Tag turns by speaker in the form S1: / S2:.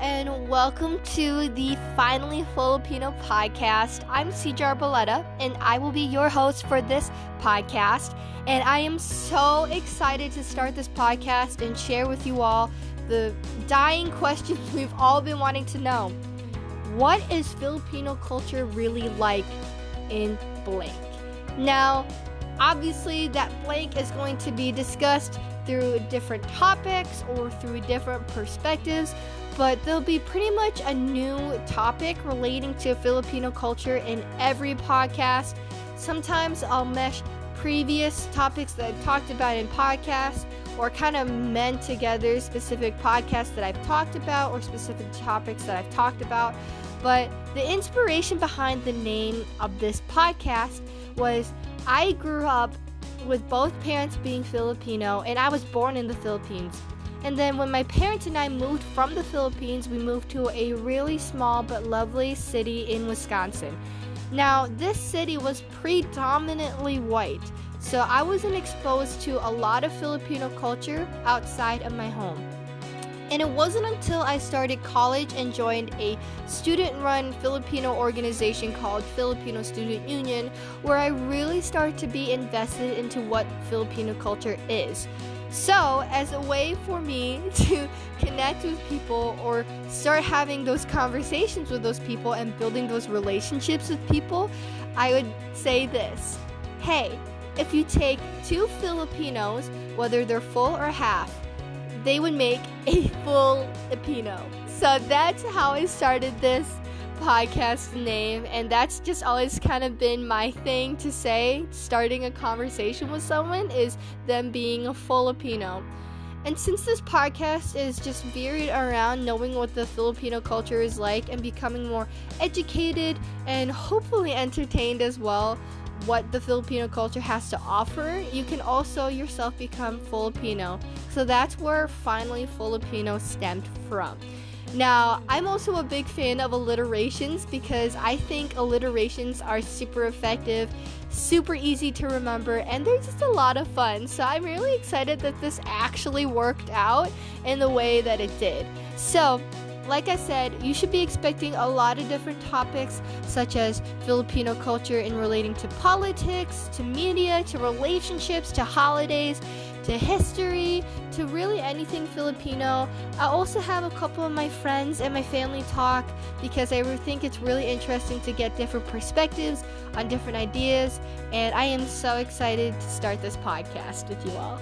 S1: and welcome to the Finally Filipino podcast. I'm CJ Baletta, and I will be your host for this podcast. And I am so excited to start this podcast and share with you all the dying questions we've all been wanting to know. What is Filipino culture really like in blank? Now, obviously, that blank is going to be discussed through different topics or through different perspectives, but there'll be pretty much a new topic relating to Filipino culture in every podcast. Sometimes I'll mesh previous topics that I've talked about in podcasts or kind of mend together specific podcasts that I've talked about or specific topics that I've talked about. But the inspiration behind the name of this podcast was I grew up with both parents being Filipino, and I was born in the Philippines. And then when my parents and I moved from the Philippines, we moved to a really small but lovely city in Wisconsin. Now, this city was predominantly white, so I wasn't exposed to a lot of Filipino culture outside of my home. And it wasn't until I started college and joined a student run Filipino organization called Filipino Student Union where I really started to be invested into what Filipino culture is. So, as a way for me to connect with people or start having those conversations with those people and building those relationships with people, I would say this Hey, if you take two Filipinos, whether they're full or half, they would make a full Filipino. So that's how I started this podcast name, and that's just always kind of been my thing to say. Starting a conversation with someone is them being a Filipino. And since this podcast is just veered around knowing what the Filipino culture is like and becoming more educated and hopefully entertained as well, what the Filipino culture has to offer, you can also yourself become Filipino. So that's where finally Filipino stemmed from. Now, I'm also a big fan of alliterations because I think alliterations are super effective, super easy to remember, and they're just a lot of fun. So I'm really excited that this actually worked out in the way that it did. So, like I said, you should be expecting a lot of different topics, such as Filipino culture in relating to politics, to media, to relationships, to holidays, to history, to really anything Filipino. I also have a couple of my friends and my family talk because I think it's really interesting to get different perspectives on different ideas, and I am so excited to start this podcast with you all.